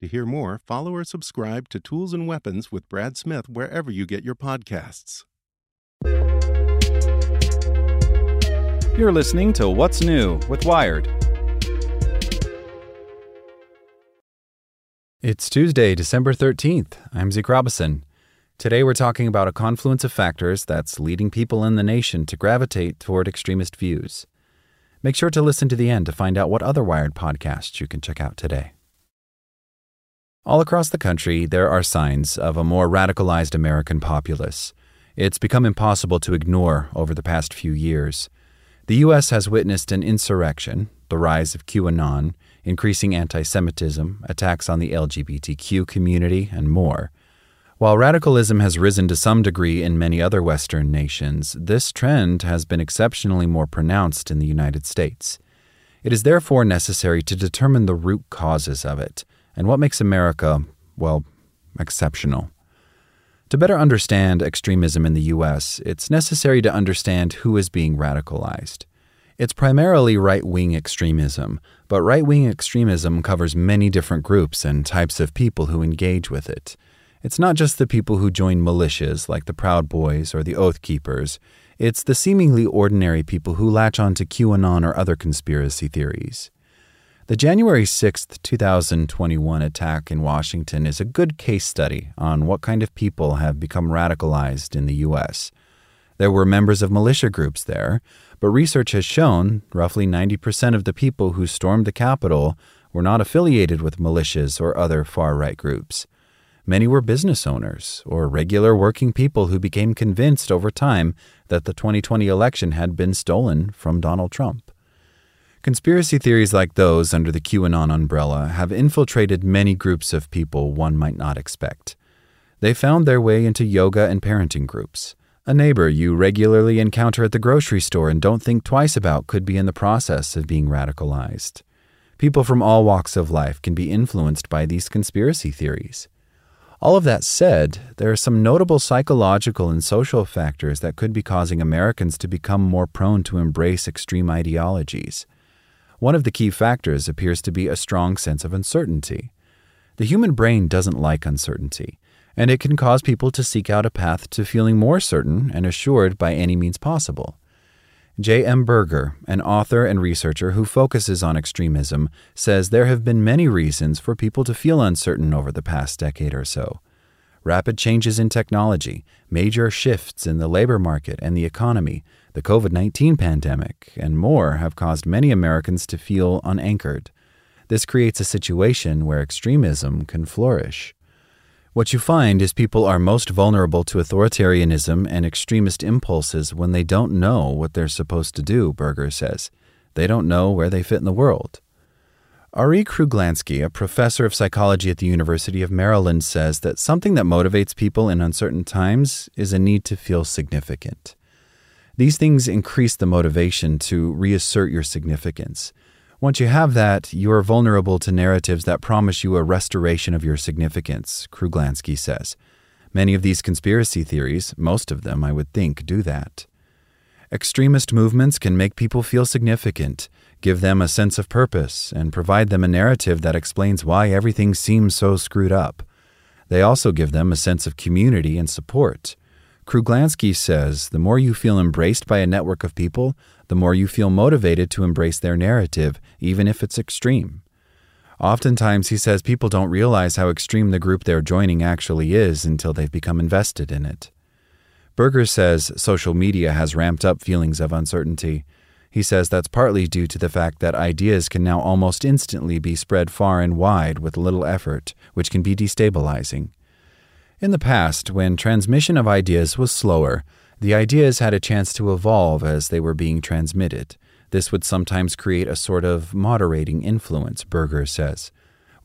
To hear more, follow or subscribe to Tools and Weapons with Brad Smith wherever you get your podcasts. You're listening to What's New with Wired. It's Tuesday, December 13th. I'm Zeke Robison. Today we're talking about a confluence of factors that's leading people in the nation to gravitate toward extremist views. Make sure to listen to the end to find out what other Wired podcasts you can check out today. All across the country, there are signs of a more radicalized American populace. It's become impossible to ignore over the past few years. The U.S. has witnessed an insurrection, the rise of QAnon, increasing anti Semitism, attacks on the LGBTQ community, and more. While radicalism has risen to some degree in many other Western nations, this trend has been exceptionally more pronounced in the United States. It is therefore necessary to determine the root causes of it and what makes America, well, exceptional. To better understand extremism in the U.S., it's necessary to understand who is being radicalized. It's primarily right wing extremism, but right wing extremism covers many different groups and types of people who engage with it. It's not just the people who join militias like the Proud Boys or the Oath Keepers, it's the seemingly ordinary people who latch on to QAnon or other conspiracy theories. The January 6, 2021 attack in Washington is a good case study on what kind of people have become radicalized in the U.S. There were members of militia groups there, but research has shown roughly 90% of the people who stormed the Capitol were not affiliated with militias or other far right groups. Many were business owners or regular working people who became convinced over time that the 2020 election had been stolen from Donald Trump. Conspiracy theories like those under the QAnon umbrella have infiltrated many groups of people one might not expect. They found their way into yoga and parenting groups. A neighbor you regularly encounter at the grocery store and don't think twice about could be in the process of being radicalized. People from all walks of life can be influenced by these conspiracy theories. All of that said, there are some notable psychological and social factors that could be causing Americans to become more prone to embrace extreme ideologies. One of the key factors appears to be a strong sense of uncertainty. The human brain doesn't like uncertainty, and it can cause people to seek out a path to feeling more certain and assured by any means possible. J. M. Berger, an author and researcher who focuses on extremism, says there have been many reasons for people to feel uncertain over the past decade or so. Rapid changes in technology, major shifts in the labor market and the economy, the COVID 19 pandemic, and more have caused many Americans to feel unanchored. This creates a situation where extremism can flourish. What you find is people are most vulnerable to authoritarianism and extremist impulses when they don't know what they're supposed to do, Berger says. They don't know where they fit in the world. Ari Kruglanski, a professor of psychology at the University of Maryland, says that something that motivates people in uncertain times is a need to feel significant. These things increase the motivation to reassert your significance. Once you have that, you are vulnerable to narratives that promise you a restoration of your significance, Kruglanski says. Many of these conspiracy theories, most of them, I would think, do that. Extremist movements can make people feel significant, give them a sense of purpose, and provide them a narrative that explains why everything seems so screwed up. They also give them a sense of community and support. Kruglanski says the more you feel embraced by a network of people, the more you feel motivated to embrace their narrative, even if it's extreme. Oftentimes, he says people don't realize how extreme the group they're joining actually is until they've become invested in it. Berger says social media has ramped up feelings of uncertainty. He says that's partly due to the fact that ideas can now almost instantly be spread far and wide with little effort, which can be destabilizing. In the past, when transmission of ideas was slower, the ideas had a chance to evolve as they were being transmitted. This would sometimes create a sort of moderating influence, Berger says.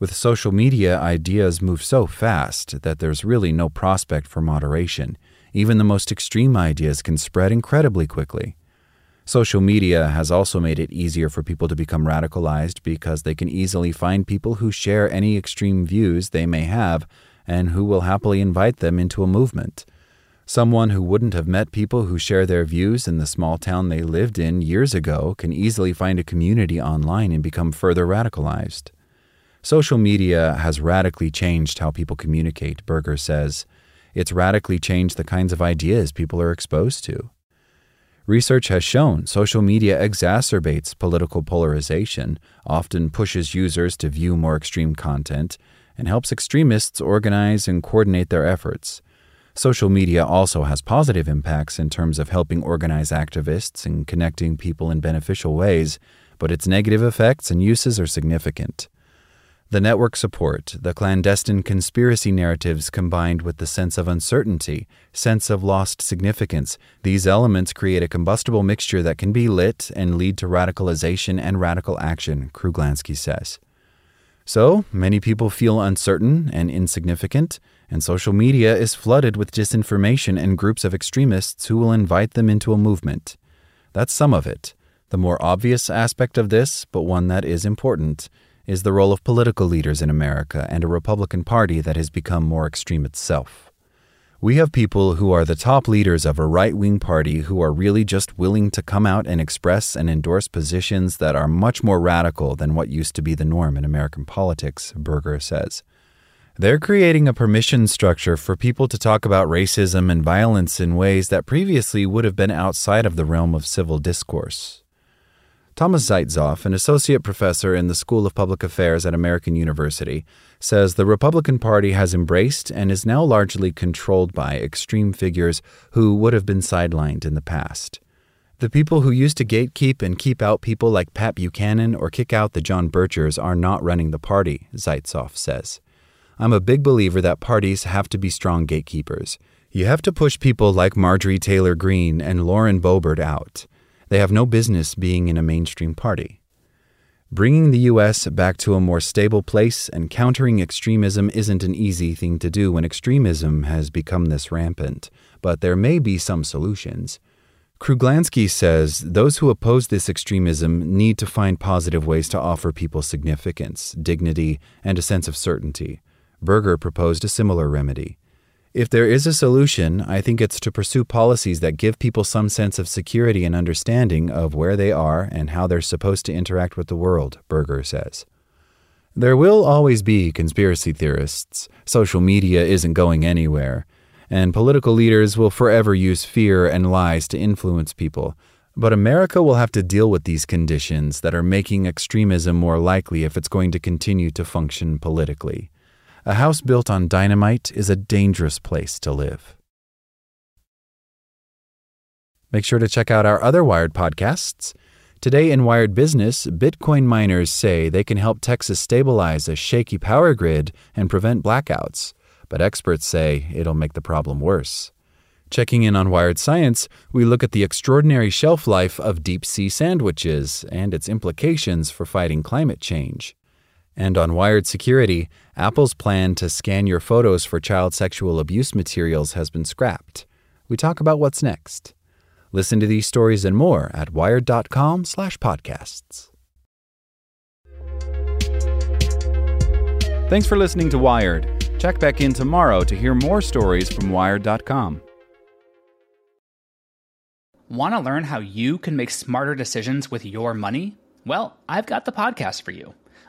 With social media, ideas move so fast that there's really no prospect for moderation. Even the most extreme ideas can spread incredibly quickly. Social media has also made it easier for people to become radicalized because they can easily find people who share any extreme views they may have and who will happily invite them into a movement. Someone who wouldn't have met people who share their views in the small town they lived in years ago can easily find a community online and become further radicalized. Social media has radically changed how people communicate, Berger says. It's radically changed the kinds of ideas people are exposed to. Research has shown social media exacerbates political polarization, often pushes users to view more extreme content, and helps extremists organize and coordinate their efforts. Social media also has positive impacts in terms of helping organize activists and connecting people in beneficial ways, but its negative effects and uses are significant. The network support, the clandestine conspiracy narratives combined with the sense of uncertainty, sense of lost significance, these elements create a combustible mixture that can be lit and lead to radicalization and radical action, Kruglanski says. So, many people feel uncertain and insignificant, and social media is flooded with disinformation and groups of extremists who will invite them into a movement. That's some of it. The more obvious aspect of this, but one that is important, is the role of political leaders in America and a Republican Party that has become more extreme itself. We have people who are the top leaders of a right wing party who are really just willing to come out and express and endorse positions that are much more radical than what used to be the norm in American politics, Berger says. They're creating a permission structure for people to talk about racism and violence in ways that previously would have been outside of the realm of civil discourse. Thomas Zeitzoff, an associate professor in the School of Public Affairs at American University, says the Republican Party has embraced and is now largely controlled by extreme figures who would have been sidelined in the past. The people who used to gatekeep and keep out people like Pat Buchanan or kick out the John Birchers are not running the party, Zeitzoff says. I'm a big believer that parties have to be strong gatekeepers. You have to push people like Marjorie Taylor Greene and Lauren Boebert out. They have no business being in a mainstream party. Bringing the U.S. back to a more stable place and countering extremism isn't an easy thing to do when extremism has become this rampant, but there may be some solutions. Kruglanski says those who oppose this extremism need to find positive ways to offer people significance, dignity, and a sense of certainty. Berger proposed a similar remedy. If there is a solution, I think it's to pursue policies that give people some sense of security and understanding of where they are and how they're supposed to interact with the world, Berger says. There will always be conspiracy theorists. Social media isn't going anywhere. And political leaders will forever use fear and lies to influence people. But America will have to deal with these conditions that are making extremism more likely if it's going to continue to function politically. A house built on dynamite is a dangerous place to live. Make sure to check out our other Wired podcasts. Today in Wired Business, Bitcoin miners say they can help Texas stabilize a shaky power grid and prevent blackouts, but experts say it'll make the problem worse. Checking in on Wired Science, we look at the extraordinary shelf life of deep sea sandwiches and its implications for fighting climate change. And on Wired Security, Apple's plan to scan your photos for child sexual abuse materials has been scrapped. We talk about what's next. Listen to these stories and more at wired.com/podcasts. Thanks for listening to Wired. Check back in tomorrow to hear more stories from wired.com. Want to learn how you can make smarter decisions with your money? Well, I've got the podcast for you.